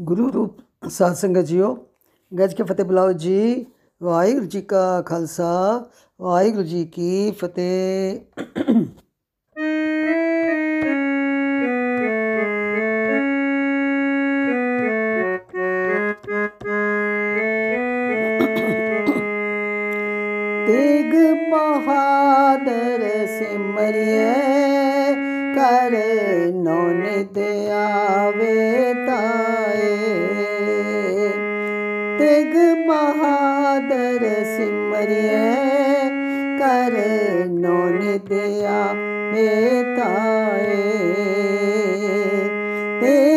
ਗੁਰੂ ਰੂਪ ਸਾਧ ਸੰਗਤ ਜੀਓ, ਗੱਜ ਕੇ ਫਤਿਹ ਬੁਲਾਓ ਜੀ। ਵਾਹਿਗੁਰੂ ਜੀ ਕਾ ਖਾਲਸਾ, ਵਾਹਿਗੁਰੂ ਜੀ ਕੀ ਫਤਿਹ। ਨੌਨਿਤ ਆਵੇ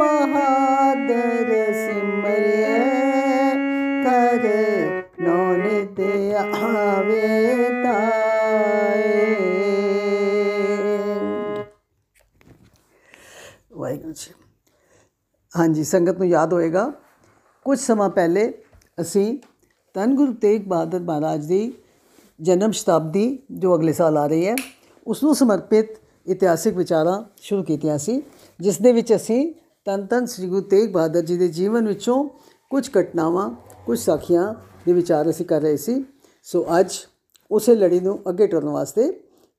ਬਹਾਦਰ ਸਿਮਰਿਏ ਕਰ ਨੋਨਿਤ ਆਵੇ ਤਾਏ। ਵਾਹਿਗੁਰੂ ਜੀ। ਹਾਂਜੀ, ਸੰਗਤ ਨੂੰ ਯਾਦ ਹੋਏਗਾ, ਕੁਝ ਸਮਾਂ ਪਹਿਲੇ ਅਸੀਂ ਧੰਨ ਗੁਰੂ ਤੇਗ ਬਹਾਦਰ ਮਹਾਰਾਜ ਦੀ ਜਨਮ ਸ਼ਤਾਬਦੀ ਜੋ ਅਗਲੇ ਸਾਲ ਆ ਰਹੀ ਹੈ ਉਸ ਨੂੰ ਸਮਰਪਿਤ ਇਤਿਹਾਸਿਕ ਵਿਚਾਰਾਂ ਸ਼ੁਰੂ ਕੀਤੀਆਂ ਸੀ, ਜਿਸ ਦੇ ਵਿੱਚ ਅਸੀਂ ਧੰਨ ਧੰਨ ਸ੍ਰੀ ਗੁਰੂ ਤੇਗ ਬਹਾਦਰ ਜੀ ਦੇ ਜੀਵਨ ਵਿੱਚੋਂ ਕੁਝ ਘਟਨਾਵਾਂ, ਕੁਝ ਸਾਖੀਆਂ ਦੇ ਵਿਚਾਰ ਅਸੀਂ ਕਰ ਰਹੇ ਸੀ। ਸੋ ਅੱਜ ਉਸੇ ਲੜੀ ਨੂੰ ਅੱਗੇ ਟੁਰਨ ਵਾਸਤੇ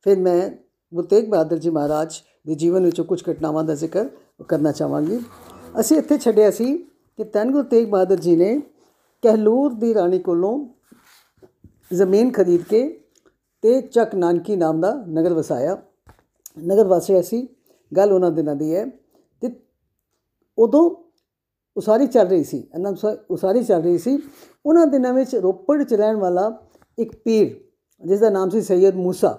ਫਿਰ ਮੈਂ ਗੁਰੂ ਤੇਗ ਬਹਾਦਰ ਜੀ ਮਹਾਰਾਜ ਦੇ ਜੀਵਨ ਵਿੱਚੋਂ ਕੁਝ ਘਟਨਾਵਾਂ ਦਾ ਜ਼ਿਕਰ ਕਰਨਾ ਚਾਹਾਂਗੀ। ਅਸੀਂ ਇੱਥੇ ਛੱਡਿਆ ਸੀ ਕਿ ਧੰਨ ਗੁਰੂ ਤੇਗ ਬਹਾਦਰ ਜੀ ਨੇ ਕਹਿਲੂਰ ਦੀ ਰਾਣੀ ਕੋਲੋਂ ਜ਼ਮੀਨ ਖਰੀਦ ਕੇ ਤੇ ਚੱਕ ਨਾਨਕੀ ਨਾਮ ਦਾ ਨਗਰ ਵਸਾਇਆ। ਨਗਰ ਵਸਿਆ ਸੀ। ਗੱਲ ਉਹਨਾਂ ਦਿਨਾਂ ਦੀ ਹੈ। ਤੇ ਉਦੋਂ ਉਸਾਰੀ ਚੱਲ ਰਹੀ ਸੀ, ਇਹਨਾਂ ਉਸਾਰੀ ਚੱਲ ਰਹੀ ਸੀ। ਉਹਨਾਂ ਦਿਨਾਂ ਵਿੱਚ ਰੋਪੜ ਚ ਰਹਿਣ ਵਾਲਾ ਇੱਕ ਪੀਰ ਜਿਸ ਦਾ ਨਾਮ ਸੀ ਸੈਯਦ ਮੂਸਾ,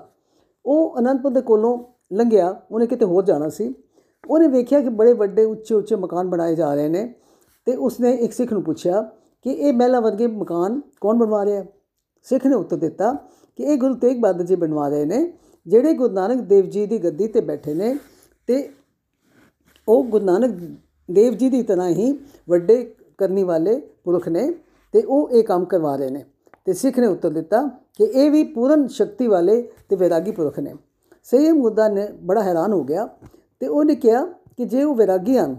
ਉਹ ਅਨੰਦਪੁਰ ਦੇ ਕੋਲੋਂ ਲੰਘਿਆ, ਉਹਨੇ ਕਿਤੇ ਹੋਰ ਜਾਣਾ ਸੀ। ਉਹਨੇ ਵੇਖਿਆ ਕਿ ਬੜੇ ਵੱਡੇ ਉੱਚੇ ਉੱਚੇ ਮਕਾਨ ਬਣਾਏ ਜਾ ਰਹੇ ਨੇ ਤੇ ਉਸਨੇ ਇੱਕ ਸਿੱਖ ਨੂੰ ਪੁੱਛਿਆ ਕਿ ਇਹ ਮਹਿਲਾ ਵਰਗੇ ਮਕਾਨ ਕੌਣ ਬਣਵਾ ਰਿਹਾ ਸਿੱਖ ਨੇ ਉੱਤਰ ਦਿੱਤਾ ਕਿ ਇਹ ਗੁਰੂ ਤੇਗ ਬਹਾਦਰ ਜੀ ਬਣਵਾ ਰਹੇ ਨੇ, ਜਿਹੜੇ ਗੁਰੂ ਨਾਨਕ ਦੇਵ ਜੀ ਦੀ ਗੱਦੀ ਤੇ ਬੈਠੇ ਨੇ ਤੇ ਉਹ ਗੁਰੂ ਨਾਨਕ ਦੇਵ ਜੀ ਦੀ ਤਰ੍ਹਾਂ ਹੀ ਵੱਡੇ ਕਰਨੀ ਵਾਲੇ ਪੁਰਖ ਨੇ ਤੇ ਉਹ ਇਹ ਕੰਮ ਕਰਵਾ ਰਹੇ ਨੇ। ਤੇ ਸਿੱਖ ਨੇ ਉੱਤਰ ਦਿੱਤਾ ਕਿ ਇਹ ਵੀ ਪੂਰਨ ਸ਼ਕਤੀ ਵਾਲੇ ਤੇ ਵੈਰਾਗੀ ਪੁਰਖ ਨੇ। ਸਈਦ ਮੁੱਦਾ ਨੇ ਬੜਾ ਹੈਰਾਨ ਹੋ ਗਿਆ ਤੇ ਉਹਨੇ ਕਿਹਾ ਕਿ ਜੇ ਉਹ ਵੈਰਾਗੀ ਹਨ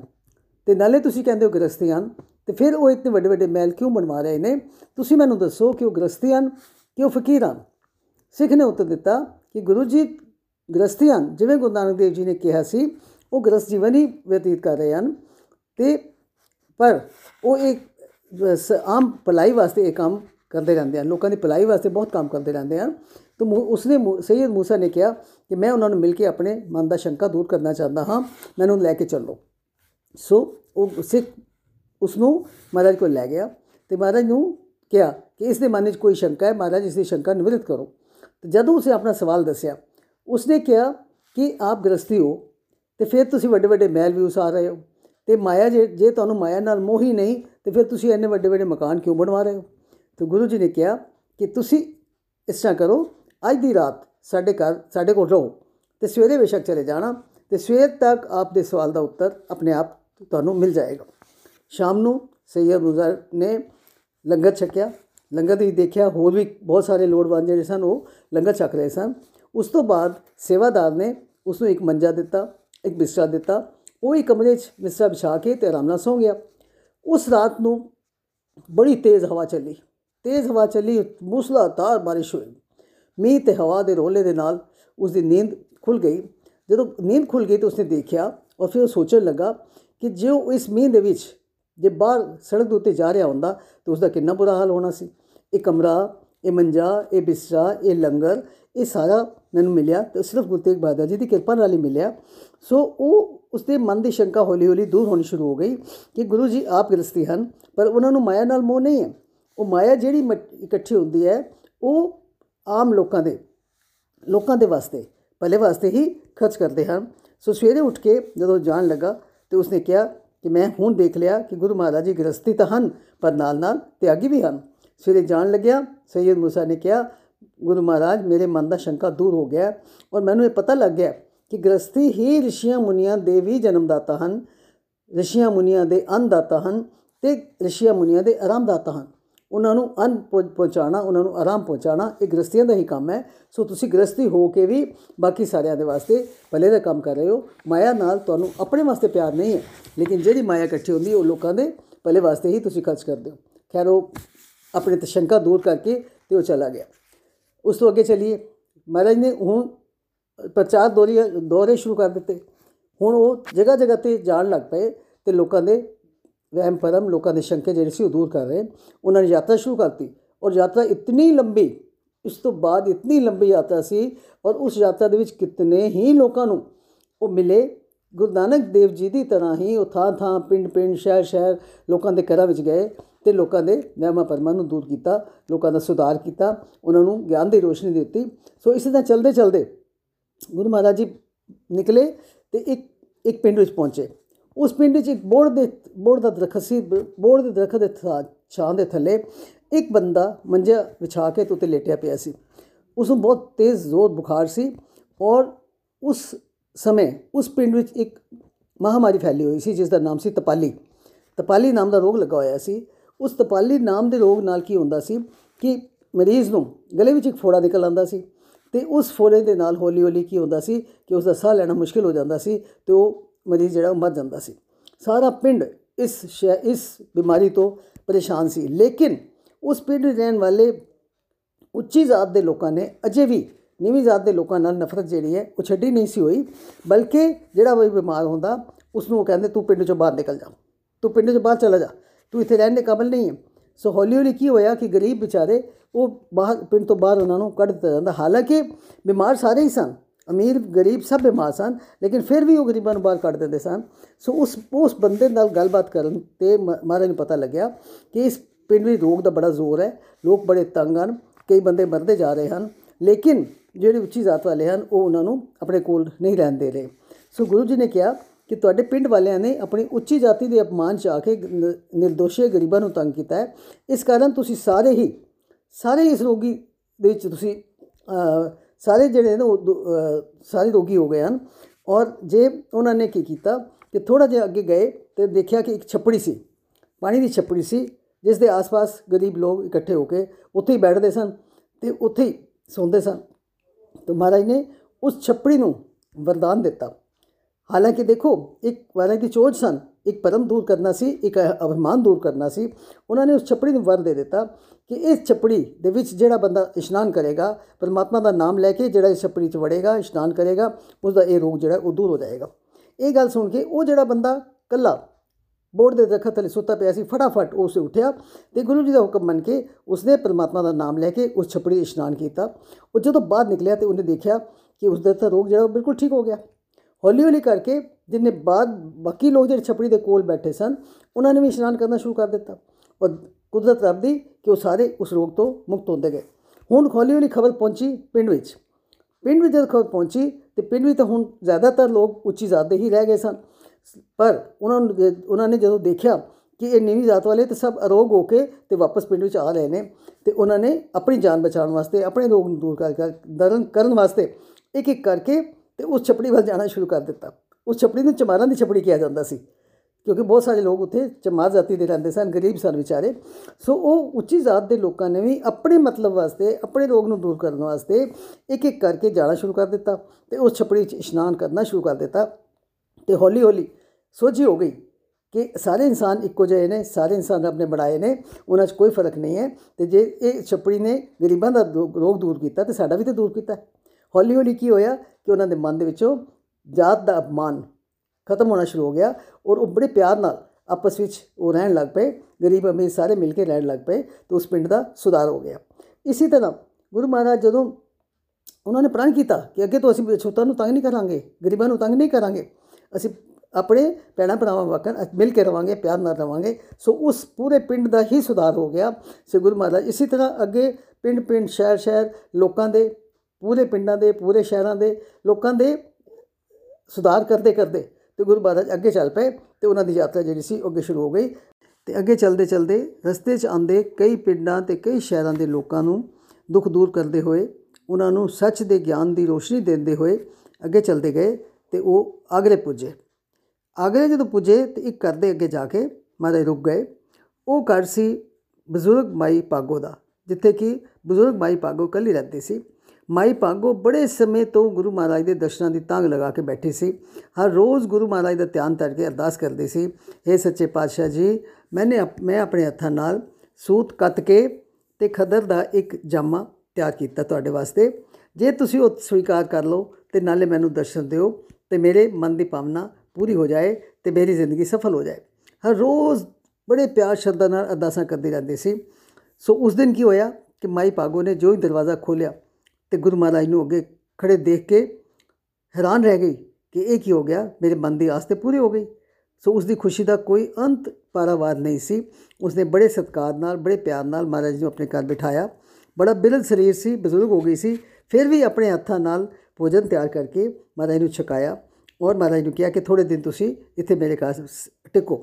ਤੇ ਨਾਲੇ ਤੁਸੀਂ ਕਹਿੰਦੇ ਹੋ ਗ੍ਰਸਤੀ ਹਨ, ਤੇ ਫਿਰ ਉਹ ਇਤਨੇ ਵੱਡੇ ਵੱਡੇ ਮਹਿਲ ਕਿਉਂ ਬਣਵਾ ਰਹੇ ਨੇ? ਤੁਸੀਂ ਮੈਨੂੰ ਦੱਸੋ ਕਿ ਉਹ ਗ੍ਰਸਤੀ ਹਨ ਕਿ ਉਹ ਫਕੀਰ ਹਨ? ਸਿੱਖ ਨੇ ਉੱਤਰ ਦਿੱਤਾ ਕਿ ਗੁਰੂ ਜੀ ਗ੍ਰਸਤੀ ਹਨ। ਜਿਵੇਂ ਗੁਰੂ ਨਾਨਕ ਦੇਵ ਜੀ ਨੇ ਕਿਹਾ ਸੀ, ਉਹ ਗ੍ਰਸਤ ਜੀਵਨ ਹੀ ਬਤੀਤ ਕਰ ਰਹੇ ਹਨ। ਤੇ ਪਰ ਉਹ ਇੱਕ ਆਮ ਭਲਾਈ ਵਾਸਤੇ ਇਹ ਕੰਮ ਕਰਦੇ ਰਹਿੰਦੇ ਹਨ। ਲੋਕਾਂ ਦੀ ਭਲਾਈ ਵਾਸਤੇ ਬਹੁਤ ਕੰਮ ਕਰਦੇ ਰਹਿੰਦੇ ਹਨ। ਤਾਂ ਉਸਨੇ ਸੈਯਦ ਮੂਸਾ ਨੇ ਕਿਹਾ ਕਿ ਮੈਂ ਉਹਨਾਂ ਨੂੰ ਮਿਲ ਕੇ ਆਪਣੇ ਮਨ ਦਾ ਸ਼ੰਕਾ ਦੂਰ ਕਰਨਾ ਚਾਹੁੰਦਾ ਹਾਂ। ਮੈਨੂੰ ਲੈ ਕੇ ਚੱਲੋ। ਸੋ ਉਹ ਸਿੱਖ ਉਸ ਨੂੰ ਮਹਾਰਾਜ ਕੋਲ ਲੈ ਗਿਆ ਤੇ ਮਹਾਰਾਜ ਨੂੰ ਕਿਹਾ ਕਿ ਇਸ ਦੇ ਮਨ ਵਿੱਚ ਕੋਈ ਸ਼ੰਕਾ ਹੈ, ਮਹਾਰਾਜ ਇਸ ਦੀ ਸ਼ੰਕਾ ਨਿਵਰਤ ਕਰੋ। ਤੇ ਜਦੋਂ ਉਸੇ ਆਪਣਾ ਸਵਾਲ ਦੱਸਿਆ, ਉਸਨੇ ਕਿਹਾ ਕਿ ਆਪ ਗ੍ਰਸਤੀ ਹੋ ਤੇ ਫਿਰ ਤੁਸੀਂ ਵੱਡੇ ਵੱਡੇ ਮਹਿਲ ਵੀ ਉਸਾਰ ਰਹੇ ਹੋ। ਤੇ ਮਾਇਆ ਜੇ ਜੇ ਤੁਹਾਨੂੰ ਮਾਇਆ ਨਾਲ ਮੋਹ ਹੀ ਨਹੀਂ, ਤੇ ਫਿਰ ਤੁਸੀਂ ਇੰਨੇ ਵੱਡੇ ਵੱਡੇ ਮਕਾਨ ਕਿਉਂ ਬਣਵਾ ਰਹੇ ਹੋ? ਤੇ ਗੁਰੂ ਜੀ ਨੇ ਕਿਹਾ ਕਿ ਤੁਸੀਂ ਇਸ ਤਰ੍ਹਾਂ ਕਰੋ, ਅੱਜ ਦੀ ਰਾਤ ਸਾਡੇ ਘਰ, ਸਾਡੇ ਕੋਲ ਰਹੋ ਤੇ ਸਵੇਰੇ ਬੇਸ਼ੱਕ ਚਲੇ ਜਾਣਾ ਤੇ ਸਵੇਰ ਤੱਕ ਆਪ ਦੇ ਸਵਾਲ ਦਾ ਉੱਤਰ ਆਪਣੇ ਆਪ ਤੁਹਾਨੂੰ ਮਿਲ ਜਾਏਗਾ। ਸ਼ਾਮ ਨੂੰ ਸੈਯਦ ਮੁਜ਼ਰ ਨੇ ਲੰਗਰ ਛਕਿਆ, ਲੰਗਰ ਦੀ ਦੇਖਿਆ ਹੋਰ ਵੀ ਬਹੁਤ ਸਾਰੇ ਲੋੜਵੰਦ ਜਿਹੜੇ ਸਨ ਉਹ ਲੰਗਰ ਛਕ ਰਹੇ ਸਨ। ਉਸ ਤੋਂ ਬਾਅਦ ਸੇਵਾਦਾਰ ਨੇ ਉਸ ਨੂੰ ਇੱਕ ਮੰਜਾ ਦਿੱਤਾ, ਇੱਕ ਬਿਸਤਰਾ ਦਿੱਤਾ ਉਹ ਇੱਕ ਕਮਰੇ 'ਚ ਬਿਸਤਰਾ ਵਿਛਾ ਕੇ ਤੇ ਆਰਾਮ ਨਾਲ ਸੌਂ ਗਿਆ। ਉਸ ਰਾਤ ਨੂੰ ਬੜੀ ਤੇਜ਼ ਹਵਾ ਚੱਲੀ। ਤੇਜ਼ ਹਵਾ ਚੱਲੀ, ਮੂਸਲਾਧਾਰ ਬਾਰਿਸ਼ ਹੋਈ। ਮੀਂਹ ਤੇ ਹਵਾ ਦੇ ਰੋਲੇ ਦੇ ਨਾਲ ਉਸ ਦੀ ਨੀਂਦ ਖੁੱਲ ਗਈ। ਜਦੋਂ ਨੀਂਦ ਖੁੱਲ ਗਈ ਤਾਂ ਉਸਨੇ ਦੇਖਿਆ ਔਰ ਫਿਰ ਉਹ ਸੋਚਣ ਲੱਗਾ ਕਿ ਜੇ ਉਹ ਇਸ ਮੀਂਹ ਦੇ ਵਿੱਚ ਜੇ ਬਾਹਰ ਸੜਕ ਦੇ ਉੱਤੇ ਜਾ ਰਿਹਾ ਹੁੰਦਾ ਤਾਂ ਉਸ ਦਾ ਕਿੰਨਾ ਬੁਰਾ ਹਾਲ ਹੋਣਾ ਸੀ। ਇਹ ਕਮਰਾ, ਇਹ ਮੰਜਾ, ਇਹ ਬਿਸਰਾ ਇਹ ਲੰਗਰ, ਇਹ ਸਾਰਾ ਮੈਨੂੰ ਮਿਲਿਆ ਤੇ ਸਿਰਫ ਗੁਰੂ ਤੇਗ ਬਹਾਦਰ ਜੀ ਦੀ ਕਿਰਪਾ ਨਾਲ ਹੀ ਮਿਲਿਆ। ਸੋ ਉਹ ਉਸਦੇ ਮਨ ਦੀ ਸ਼ੰਕਾ ਹੌਲੀ ਹੌਲੀ ਦੂਰ ਹੋਣੀ ਸ਼ੁਰੂ ਹੋ ਗਈ ਕਿ ਗੁਰੂ ਜੀ ਆਪ ਗ੍ਰਸਤੀ ਹਨ, ਪਰ ਉਹਨਾਂ ਨੂੰ ਮਾਇਆ ਨਾਲ ਮੋਹ ਨਹੀਂ ਹੈ। ਉਹ ਮਾਇਆ ਜਿਹੜੀ ਮਟ- ਇਕੱਠੀ ਹੁੰਦੀ ਹੈ, ਉਹ ਆਮ ਲੋਕਾਂ ਦੇ ਲੋਕਾਂ ਦੇ ਵਾਸਤੇ, ਭਲੇ ਵਾਸਤੇ ਹੀ ਖਰਚ ਕਰਦੇ ਹਨ। ਸੋ ਸਵੇਰੇ ਉੱਠ ਕੇ ਜਦੋਂ ਜਾਣ ਲੱਗਾ ਤੇ ਉਸਨੇ ਕਿਹਾ ਕਿ ਮੈਂ ਹੁਣ ਦੇਖ ਲਿਆ ਕਿ ਗੁਰੂ ਮਹਾਰਾਜ ਜੀ ਗ੍ਰਸਤੀ ਤਾਂ ਹਨ, ਪਰ ਨਾਲ ਨਾਲ ਤਿਆਗੀ ਵੀ ਹਨ। ਸਵੇਰੇ ਜਾਣ ਲੱਗਿਆ, ਸੈਯਦ ਮੂਸਾ ਨੇ ਕਿਹਾ, ਗੁਰੂ ਮਹਾਰਾਜ, ਮੇਰੇ ਮਨ ਦਾ ਸ਼ੰਕਾ ਦੂਰ ਹੋ ਗਿਆ ਔਰ ਮੈਨੂੰ ਇਹ ਪਤਾ ਲੱਗ ਗਿਆ ਕਿ ਗ੍ਰਸਤੀ ਹੀ ਰਿਸ਼ੀਆਂ ਮੁਨੀਆਂ ਦੇ ਵੀ ਜਨਮਦਾਤਾ ਹਨ, ਰਿਸ਼ੀਆਂ ਮੁਨੀਆਂ ਦੇ ਅੰਨਦਾਤਾ ਹਨ ਤੇ ਰਿਸ਼ੀਆਂ ਮੁਨੀਆਂ ਦੇ ਆਰਾਮਦਾਤਾ ਹਨ। ਉਹਨਾਂ ਨੂੰ ਅੰਨ ਪਹੁੰਚਾਣਾ ਉਹਨਾਂ ਨੂੰ ਆਰਾਮ ਪਹੁੰਚਾਣਾ ਇਹ ਗ੍ਰਸਤੀਆਂ ਦਾ ਹੀ ਕੰਮ ਹੈ। ਸੋ ਤੁਸੀਂ ਗ੍ਰਸਤੀ ਹੋ ਕੇ ਵੀ ਬਾਕੀ ਸਾਰਿਆਂ ਦੇ ਵਾਸਤੇ ਭਲੇ ਦਾ ਕੰਮ ਕਰ ਰਹੇ ਹੋ। ਮਾਇਆ ਨਾਲ ਤੁਹਾਨੂੰ ਆਪਣੇ ਵਾਸਤੇ ਪਿਆਰ ਨਹੀਂ ਹੈ, ਲੇਕਿਨ ਜਿਹੜੀ ਮਾਇਆ ਇਕੱਠੀ ਹੁੰਦੀ ਉਹ ਲੋਕਾਂ ਦੇ ਭਲੇ ਵਾਸਤੇ ਹੀ ਤੁਸੀਂ ਖਰਚ ਕਰਦੇ ਹੋ। ਖੈਰ, ਉਹ ਆਪਣੇ ਤਸ਼ੰਕਾ ਦੂਰ ਕਰਕੇ ਤੇ ਉਹ ਚਲਾ ਗਿਆ। ਉਸ ਤੋਂ ਅੱਗੇ ਚਲੀਏ। ਮਹਾਰਾਜ ਨੇ ਹੁਣ ਪ੍ਰਚਾਰ ਦੋਰੀ ਦੌਰੇ ਸ਼ੁਰੂ ਕਰ ਦਿੱਤੇ। ਹੁਣ ਉਹ ਜਗ੍ਹਾ ਜਗ੍ਹਾ ਤੇ ਜਾਣ ਲੱਗ ਪਏ ਤੇ ਲੋਕਾਂ ਦੇ ਵਹਿਮ ਪਰਮ ਲੋਕਾਂ ਦੇ ਸ਼ੰਕੇ ਜਿਹੜੇ ਸੀ ਉਹ ਦੂਰ ਕਰ ਰਹੇ। ਉਹਨਾਂ ਨੇ ਯਾਤਰਾ ਸ਼ੁਰੂ ਕਰਤੀ ਔਰ ਯਾਤਰਾ ਇਤਨੀ ਲੰਬੀ, ਇਸ ਤੋਂ ਬਾਅਦ ਇਤਨੀ ਲੰਬੀ ਯਾਤਰਾ ਸੀ ਔਰ ਉਸ ਯਾਤਰਾ ਦੇ ਵਿੱਚ ਕਿਤਨੇ ਹੀ ਲੋਕਾਂ ਨੂੰ ਉਹ ਮਿਲੇ। ਗੁਰੂ ਨਾਨਕ ਦੇਵ ਜੀ ਦੀ ਤਰ੍ਹਾਂ ਹੀ ਉਹ ਥਾਂ ਥਾਂ, ਪਿੰਡ ਪਿੰਡ, ਸ਼ਹਿਰ ਸ਼ਹਿਰ ਲੋਕਾਂ ਦੇ ਘਰਾਂ ਵਿੱਚ ਗਏ ਤੇ ਲੋਕਾਂ ਦੇ ਵਹਿਮਾਂ ਪਰਮਾਂ ਨੂੰ ਦੂਰ ਕੀਤਾ, ਲੋਕਾਂ ਦਾ ਸੁਧਾਰ ਕੀਤਾ, ਉਹਨਾਂ ਨੂੰ ਗਿਆਨ ਦੀ ਰੋਸ਼ਨੀ ਦਿੱਤੀ। ਸੋ ਇਸੇ ਤਰ੍ਹਾਂ ਚਲਦੇ ਚਲਦੇ ਗੁਰੂ ਮਹਾਰਾਜ ਜੀ ਨਿਕਲੇ ਤੇ ਇੱਕ ਇੱਕ ਪਿੰਡ ਵਿੱਚ ਪਹੁੰਚੇ। ਉਸ ਪਿੰਡ ਵਿੱਚ ਇੱਕ ਬੋੜ ਦੇ, ਬੋੜ ਦਾ ਦਰਖਤ ਸੀ ਬੋੜ ਦੇ ਦਰਖਤ ਦੇ ਛਾਂ ਦੇ ਥੱਲੇ ਇੱਕ ਬੰਦਾ ਮੰਜਾ ਵਿਛਾ ਕੇ ਉੱਤੇ ਲੇਟਿਆ ਪਿਆ ਸੀ। ਉਸ ਨੂੰ ਬਹੁਤ ਤੇਜ਼ ਜ਼ੋਰ ਬੁਖਾਰ ਸੀ ਔਰ ਉਸ ਸਮੇਂ ਉਸ ਪਿੰਡ ਵਿੱਚ ਇੱਕ ਮਹਾਮਾਰੀ ਫੈਲੀ ਹੋਈ ਸੀ, ਜਿਸ ਦਾ ਨਾਮ ਸੀ ਤਪਾਲੀ। ਤਪਾਲੀ ਨਾਮ ਦਾ ਰੋਗ ਲੱਗਾ ਹੋਇਆ ਸੀ। ਉਸ ਤਪਾਲੀ ਨਾਮ ਦੇ ਰੋਗ ਨਾਲ ਕੀ ਹੁੰਦਾ ਸੀ ਕਿ ਮਰੀਜ਼ ਨੂੰ ਗਲੇ ਵਿੱਚ ਇੱਕ ਫੋੜਾ ਨਿਕਲ ਆਉਂਦਾ ਸੀ। ਤੇ ਉਸ ਫੋੜੇ ਦੇ ਨਾਲ ਹੌਲੀ ਹੌਲੀ ਕੀ ਹੁੰਦਾ ਸੀ ਕਿ ਉਸ ਦਾ ਸਾਹ ਲੈਣਾ ਮੁਸ਼ਕਿਲ ਹੋ ਜਾਂਦਾ ਸੀ ਤੇ ਉਹ ਮਰੀਜ਼ ਜਿਹੜਾ ਮਰ ਜਾਂਦਾ ਸੀ। ਸਾਰਾ ਪਿੰਡ ਇਸ ਇਸ ਬਿਮਾਰੀ ਤੋਂ ਪਰੇਸ਼ਾਨ ਸੀ। ਲੇਕਿਨ ਉਸ ਪਿੰਡ ਦੇ ਰਹਿਣ ਵਾਲੇ ਉੱਚੀ ਜ਼ਾਤ ਦੇ ਲੋਕਾਂ ਨੇ ਅਜੇ ਵੀ ਨੀਵੀਂ ਜ਼ਾਤ ਦੇ ਲੋਕਾਂ ਨਾਲ ਨਫ਼ਰਤ ਜਿਹੜੀ ਹੈ ਉਹ ਛੱਡੀ ਨਹੀਂ ਸੀ ਹੋਈ, ਬਲਕਿ ਜਿਹੜਾ ਵੀ ਬਿਮਾਰ ਹੁੰਦਾ ਉਸ ਨੂੰ ਉਹ ਕਹਿੰਦੇ, ਤੂੰ ਪਿੰਡ ਚੋਂ ਬਾਹਰ ਨਿਕਲ ਜਾ। ਤੂੰ ਪਿੰਡ ਚੋਂ ਬਾਹਰ ਚਲਾ ਜਾ। ਤੂੰ ਇੱਥੇ ਰਹਿਣ ਦੇ ਕਾਬਿਲ ਨਹੀਂ ਹੈ। ਸੋ ਹੌਲੀ ਹੌਲੀ ਕੀ ਹੋਇਆ ਕਿ ਗਰੀਬ ਵਿਚਾਰੇ ਉਹ ਬਾਹਰ ਪਿੰਡ ਤੋਂ ਬਾਹਰ ਉਹਨਾਂ ਨੂੰ ਕੱਢ ਦਿੱਤਾ ਜਾਂਦਾ। ਹਾਲਾਂਕਿ ਬਿਮਾਰ ਸਾਰੇ ਹੀ ਸਨ। ਅਮੀਰ, ਗਰੀਬ ਸਭ ਬਿਮਾਰ ਸਨ, ਲੇਕਿਨ ਫਿਰ ਵੀ ਉਹ ਗਰੀਬਾਂ ਨੂੰ ਬਾਹਰ ਕੱਢ ਦਿੰਦੇ ਸਨ। ਸੋ ਉਸ ਉਸ ਬੰਦੇ ਨਾਲ ਗੱਲਬਾਤ ਕਰਨ ਤੇ ਮਹਾਰਾਜ ਨੂੰ ਪਤਾ ਲੱਗਿਆ ਕਿ ਇਸ ਪਿੰਡ ਵਿੱਚ ਰੋਗ ਦਾ ਬੜਾ ਜ਼ੋਰ ਹੈ। ਲੋਕ ਬੜੇ ਤੰਗ ਹਨ, ਕਈ ਬੰਦੇ ਮਰਦੇ ਜਾ ਰਹੇ ਹਨ, ਲੇਕਿਨ ਜਿਹੜੇ ਉੱਚੀ ਜ਼ਾਤ ਵਾਲੇ ਹਨ, ਉਹ ਉਹਨਾਂ ਨੂੰ ਆਪਣੇ ਕੋਲ ਨਹੀਂ ਰਹਿਣ ਦੇ ਰਹੇ। ਸੋ ਗੁਰੂ ਜੀ ਨੇ ਕਿਹਾ ਕਿ ਤੁਹਾਡੇ ਪਿੰਡ ਵਾਲਿਆਂ ਨੇ ਆਪਣੀ ਉੱਚੀ ਜਾਤੀ ਦੇ ਅਪਮਾਨ ਚ ਆ ਕੇ ਨਿਰਦੋਸ਼ੇ ਗਰੀਬਾਂ ਨੂੰ ਤੰਗ ਕੀਤਾ ਹੈ। ਇਸ ਕਾਰਨ ਤੁਸੀਂ ਸਾਰੇ ਹੀ ਸਾਰੇ ਇਸ ਰੋਗੀ ਦੇ ਵਿੱਚ ਤੁਸੀਂ ਸਾਰੇ ਜਿਹੜੇ ਨੇ ਉਹ ਸਾਰੇ ਰੋਗੀ ਹੋ ਗਏ ਹਨ। ਔਰ ਜੇ ਉਹਨਾਂ ਨੇ ਕੀ ਕੀਤਾ ਕਿ ਥੋੜਾ ਜਿਹਾ ਅੱਗੇ ਗਏ ਤੇ ਦੇਖਿਆ ਕਿ ਇੱਕ ਛੱਪੜੀ ਸੀ, ਪਾਣੀ ਦੀ ਛੱਪੜੀ ਸੀ, ਜਿਸ ਦੇ ਆਸ-ਪਾਸ ਗਰੀਬ ਲੋਕ ਇਕੱਠੇ ਹੋ ਕੇ ਉੱਥੇ ਹੀ ਬੈਠਦੇ ਸਨ ਤੇ ਉੱਥੇ ਹੀ ਸੌਂਦੇ ਸਨ। ਤਾਂ ਮਹਾਰਾਜ ਨੇ ਉਸ ਛੱਪੜੀ ਨੂੰ ਵਰਦਾਨ ਦਿੱਤਾ। ਹਾਲਾਂਕਿ ਦੇਖੋ, ਇੱਕ ਵਾਰਾਂ ਦੀ ਚੋਜ ਸਨ ਇੱਕ ਪਰਮ ਦੂਰ ਕਰਨਾ ਸੀ, ਇੱਕ ਅਭਿਮਾਨ ਦੂਰ ਕਰਨਾ ਸੀ। ਉਹਨਾਂ ਨੇ ਉਸ ਛਪੜੀ ਨੂੰ ਵਰ ਦੇ ਦਿੱਤਾ ਕਿ ਇਸ ਛਪੜੀ ਦੇ ਵਿੱਚ ਜਿਹੜਾ ਬੰਦਾ ਇਸ਼ਨਾਨ ਕਰੇਗਾ, ਪਰਮਾਤਮਾ ਦਾ ਨਾਮ ਲੈ ਕੇ ਜਿਹੜਾ ਇਸ ਛਪੜੀ 'ਚ ਵੜੇਗਾ, ਇਸ਼ਨਾਨ ਕਰੇਗਾ ਉਸ ਦਾ ਇਹ ਰੋਗ ਜਿਹੜਾ ਉਹ ਦੂਰ ਹੋ ਜਾਏਗਾ। ਇਹ ਗੱਲ ਸੁਣ ਕੇ ਉਹ ਜਿਹੜਾ ਬੰਦਾ ਕੱਲਾ ਬੋਰਡ ਦੇ ਦਰਖਤ ਥੱਲੇ ਸੁੱਤਾ ਪਿਆ ਸੀ, ਫਟਾਫਟ ਉਸ ਉੱਠਿਆ ਤੇ ਗੁਰੂ ਜੀ ਦਾ ਹੁਕਮ ਮੰਨ ਕੇ ਉਸਨੇ ਪਰਮਾਤਮਾ ਦਾ ਨਾਮ ਲੈ ਕੇ ਉਸ ਛਪੜੀ ਇਸ਼ਨਾਨ ਕੀਤਾ। ਉਹ ਜਦੋਂ ਬਾਹਰ ਨਿਕਲਿਆ ਤੇ ਉਹਨੇ ਦੇਖਿਆ ਕਿ ਉਸ ਦਾ ਤਾਂ ਰੋਗ ਜਿਹੜਾ ਬਿਲਕੁਲ ਠੀਕ ਹੋ ਗਿਆ। ਹੌਲੀ ਹੌਲੀ ਕਰਕੇ ਜਿੰਨੇ ਬਾਅਦ ਬਾਕੀ ਲੋਕ ਜਿਹੜੇ ਛਪੜੀ ਦੇ ਕੋਲ ਬੈਠੇ ਸਨ, ਉਹਨਾਂ ਨੇ ਵੀ ਇਸ਼ਨਾਨ ਕਰਨਾ ਸ਼ੁਰੂ ਕਰ ਦਿੱਤਾ। ਔਰ ਕੁਦਰਤ ਰੱਬ ਦੀ ਕਿ ਉਹ ਸਾਰੇ ਉਸ ਰੋਗ ਤੋਂ ਮੁਕਤ ਹੁੰਦੇ ਗਏ। ਹੁਣ ਹੌਲੀ ਹੌਲੀ ਖਬਰ ਪਹੁੰਚੀ ਪਿੰਡ ਵਿੱਚ। ਪਿੰਡ ਵਿੱਚ ਜਦ ਖਬਰ ਪਹੁੰਚੀ, ਤੇ ਪਿੰਡ ਵਿੱਚ ਤਾਂ ਹੁਣ ਜ਼ਿਆਦਾਤਰ ਲੋਕ ਉੱਚੀ ਜ਼ਾਤ ਦੇ ਹੀ ਰਹਿ ਗਏ ਸਨ। ਪਰ ਉਹਨਾਂ ਨੂੰ, ਉਹਨਾਂ ਨੇ ਜਦੋਂ ਦੇਖਿਆ ਕਿ ਇਹ ਨੀਵੀਂ ਜ਼ਾਤ ਵਾਲੇ, ਤੇ ਸਭ ਅਰੋਗ ਹੋ ਕੇ ਤੇ ਵਾਪਸ ਪਿੰਡ ਵਿੱਚ ਆ ਰਹੇ ਨੇ। ਤੇ ਉਹਨਾਂ ਨੇ ਆਪਣੀ ਜਾਨ ਬਚਾਉਣ ਵਾਸਤੇ, ਆਪਣੇ ਰੋਗ ਨੂੰ ਦੂਰ ਕਰ ਕਰਨ ਵਾਸਤੇ ਇੱਕ ਇੱਕ ਕਰਕੇ ਤੇ ਉਸ ਛਪੜੀ ਵੱਲ ਜਾਣਾ ਸ਼ੁਰੂ ਕਰ ਦਿੱਤਾ। ਉਸ ਛਪੜੀ ਨੂੰ ਚਮਾਰਾਂ ਦੀ ਛਪੜੀ ਕਿਹਾ ਜਾਂਦਾ ਸੀ, ਕਿਉਂਕਿ ਬਹੁਤ ਸਾਰੇ ਲੋਕ ਉੱਥੇ ਚਮਾਰ ਜਾਤੀ ਦੇ ਰਹਿੰਦੇ ਸਨ, ਗਰੀਬ ਸਨ ਵਿਚਾਰੇ। ਸੋ ਉਹ ਉੱਚੀ ਜ਼ਾਤ ਦੇ ਲੋਕਾਂ ਨੇ ਵੀ ਆਪਣੇ ਮਤਲਬ ਵਾਸਤੇ, ਆਪਣੇ ਰੋਗ ਨੂੰ ਦੂਰ ਕਰਨ ਵਾਸਤੇ ਇੱਕ ਇੱਕ ਕਰਕੇ ਜਾਣਾ ਸ਼ੁਰੂ ਕਰ ਦਿੱਤਾ ਤੇ ਉਸ ਛਪੜੀ 'ਚ ਇਸ਼ਨਾਨ ਕਰਨਾ ਸ਼ੁਰੂ ਕਰ ਦਿੱਤਾ ਤੇ ਹੌਲੀ ਹੌਲੀ ਸੋਝੀ ਹੋ ਗਈ ਕਿ ਸਾਰੇ ਇਨਸਾਨ ਇੱਕੋ ਜਿਹੇ ਨੇ, ਸਾਰੇ ਇਨਸਾਨ ਆਪਣੇ ਬਣਾਏ ਨੇ, ਉਹਨਾਂ 'ਚ ਕੋਈ ਫ਼ਰਕ ਨਹੀਂ ਹੈ ਤੇ ਜੇ ਇਹ ਛਪੜੀ ਨੇ ਗਰੀਬਾਂ ਦਾ ਰੋਗ ਦੂਰ ਕੀਤਾ ਤੇ ਸਾਡਾ ਵੀ ਤੇ ਦੂਰ ਕੀਤਾ। ਹੌਲੀ ਹੌਲੀ ਕੀ ਹੋਇਆ ਕਿ ਉਹਨਾਂ ਦੇ ਮਨ ਦੇ ਵਿੱਚੋਂ ਜਾਤ ਦਾ ਅਪਮਾਨ ਖਤਮ ਹੋਣਾ ਸ਼ੁਰੂ ਹੋ ਗਿਆ ਔਰ ਉਹ ਬੜੇ ਪਿਆਰ ਨਾਲ ਆਪਸ ਵਿੱਚ ਉਹ ਰਹਿਣ ਲੱਗ ਪਏ, ਗਰੀਬ ਅਮੀਰ ਸਾਰੇ ਮਿਲ ਕੇ ਰਹਿਣ ਲੱਗ ਪਏ ਤੇ ਉਸ ਪਿੰਡ ਦਾ ਸੁਧਾਰ ਹੋ ਗਿਆ। ਇਸੇ ਤਰ੍ਹਾਂ ਗੁਰੂ ਮਹਾਰਾਜ ਜਦੋਂ ਉਹਨਾਂ ਨੇ ਪ੍ਰਣ ਕੀਤਾ ਕਿ ਅੱਗੇ ਤੋਂ ਅਸੀਂ ਛੋਟਾਂ ਨੂੰ ਤੰਗ ਨਹੀਂ ਕਰਾਂਗੇ, ਗਰੀਬਾਂ ਨੂੰ ਤੰਗ ਨਹੀਂ ਕਰਾਂਗੇ, ਅਸੀਂ ਆਪਣੇ ਪੈਣਾ ਭਰਾਵਾਂ ਵਾਕਨ ਮਿਲ ਕੇ ਰਵਾਂਗੇ, ਪਿਆਰ ਨਾਲ ਰਵਾਂਗੇ, ਸੋ ਉਸ ਪੂਰੇ ਪਿੰਡ ਦਾ ਹੀ ਸੁਧਾਰ ਹੋ ਗਿਆ। ਸੇ ਗੁਰੂ ਮਹਾਰਾਜ ਇਸੇ ਤਰ੍ਹਾਂ ਅੱਗੇ ਪਿੰਡ ਪਿੰਡ ਸ਼ਹਿਰ ਸ਼ਹਿਰ ਲੋਕਾਂ ਦੇ ਪੂਰੇ ਪਿੰਡਾਂ ਦੇ, ਪੂਰੇ ਸ਼ਹਿਰਾਂ ਦੇ ਲੋਕਾਂ ਦੇ ਸੁਧਾਰ ਕਰਦੇ ਕਰਦੇ ਤੇ ਗੁਰੂ ਮਹਾਰਾਜ ਅੱਗੇ ਚੱਲ ਪਏ ਤੇ ਉਹਨਾਂ ਦੀ ਯਾਤਰਾ ਜਿਹੜੀ ਸੀ ਉਹ ਅੱਗੇ ਸ਼ੁਰੂ ਹੋ ਗਈ ਤੇ ਅੱਗੇ ਚੱਲਦੇ ਚੱਲਦੇ ਰਸਤੇ 'ਚ ਆਂਦੇ ਕਈ ਪਿੰਡਾਂ ਤੇ ਕਈ ਸ਼ਹਿਰਾਂ ਦੇ ਲੋਕਾਂ ਨੂੰ ਦੁੱਖ ਦੂਰ ਕਰਦੇ ਹੋਏ, ਉਹਨਾਂ ਨੂੰ ਸੱਚ ਦੇ ਗਿਆਨ ਦੀ ਰੋਸ਼ਨੀ ਦਿੰਦੇ ਹੋਏ ਅੱਗੇ ਚੱਲਦੇ ਗਏ ਤੇ ਉਹ ਆਗਰੇ ਪੁੱਜੇ। ਆਗਰੇ ਜਦੋਂ ਪੁੱਜੇ ਤੇ ਇੱਕ ਘਰ ਦੇ ਅੱਗੇ ਜਾ ਕੇ ਮਹਾਰਾਜ ਰੁਕ ਗਏ। ਉਹ ਘਰ ਸੀ ਬਜ਼ੁਰਗ ਮਾਈ ਪਾਗੋ ਦਾ, ਜਿੱਥੇ ਕਿ ਬਜ਼ੁਰਗ ਮਾਈ ਪਾਗੋ ਕੱਲੀ ਰਹਿੰਦੀ ਸੀ। ਮਾਈ ਪਾਗੋ ਬੜੇ ਸਮੇਂ ਤੋਂ ਗੁਰੂ ਮਹਾਰਾਜ ਦੇ ਦਰਸ਼ਨਾਂ ਦੀ ਤਾਂਗ ਲਗਾ ਕੇ ਬੈਠੀ ਸੀ। ਹਰ ਰੋਜ਼ ਗੁਰੂ ਮਹਾਰਾਜ ਦਾ ਧਿਆਨ ਧਰ ਕੇ ਅਰਦਾਸ ਕਰਦੀ ਸੀ। हे ਸੱਚੇ ਪਾਤਸ਼ਾਹ ਜੀ, ਮੈਨੇ ਮੈਂ ਆਪਣੇ ਹੱਥਾਂ ਨਾਲ ਸੂਤ ਕੱਤ ਕੇ ਤੇ ਖਦਰ ਦਾ ਇੱਕ ਜਾਮਾ ਤਿਆਰ ਕੀਤਾ ਤੁਹਾਡੇ ਵਾਸਤੇ। ਜੇ ਤੁਸੀਂ ਉਹ ਸਵੀਕਾਰ ਕਰ ਲਓ ਤੇ ਨਾਲੇ ਮੈਨੂੰ ਦਰਸ਼ਨ ਦਿਓ ਤੇ ਮੇਰੇ ਮਨ ਦੀ ਭਾਵਨਾ ਪੂਰੀ ਹੋ ਜਾਏ ਤੇ ਮੇਰੀ ਜ਼ਿੰਦਗੀ ਸਫਲ ਹੋ ਜਾਏ। ਹਰ ਰੋਜ਼ ਬੜੇ ਪਿਆਰ ਸ਼ਰਧਾ ਨਾਲ ਅਰਦਾਸਾਂ ਕਰਦੀ ਰਹਿੰਦੀ ਸੀ। ਸੋ ਉਸ ਦਿਨ ਕੀ ਹੋਇਆ ਕਿ ਮਾਈ ਪਾਗੋ ਨੇ ਜੋ ਹੀ ਦਰਵਾਜ਼ਾ ਖੋਲ੍ਹਿਆ ਤੇ ਗੁਰੂ ਮਹਾਰਾਜ ਨੂੰ ਅੱਗੇ ਖੜੇ ਦੇਖ ਕੇ ਹੈਰਾਨ ਰਹਿ ਗਈ ਕਿ ਇਹ ਕੀ ਹੋ ਗਿਆ? ਮੇਰੇ ਮਨ ਦੀ ਆਸ ਤੇ ਪੂਰੀ ਹੋ ਗਈ। ਸੋ ਉਸ ਦੀ ਖੁਸ਼ੀ ਦਾ ਕੋਈ ਅੰਤ ਪਾਰਾਵਾਰ ਨਹੀਂ ਸੀ। ਉਸਨੇ ਬੜੇ ਸਤਕਾਰ ਨਾਲ, ਬੜੇ ਪਿਆਰ ਨਾਲ ਮਹਾਰਾਜ ਨੂੰ ਆਪਣੇ ਘਰ ਬਿਠਾਇਆ। ਬੜਾ ਬਿਰਧ ਸਰੀਰ ਸੀ, ਬਜ਼ੁਰਗ ਹੋ ਗਈ ਸੀ। ਫਿਰ ਵੀ ਆਪਣੇ ਹੱਥਾਂ ਨਾਲ ਭੋਜਨ ਤਿਆਰ ਕਰਕੇ ਮਹਾਰਾਜ ਨੂੰ ਛਕਾਇਆ ਔਰ ਮਹਾਰਾਜ ਨੂੰ ਕਿਹਾ ਕਿ ਥੋੜੇ ਦਿਨ ਤੁਸੀਂ ਇੱਥੇ ਮੇਰੇ ਘਰ ਟਿਕੋ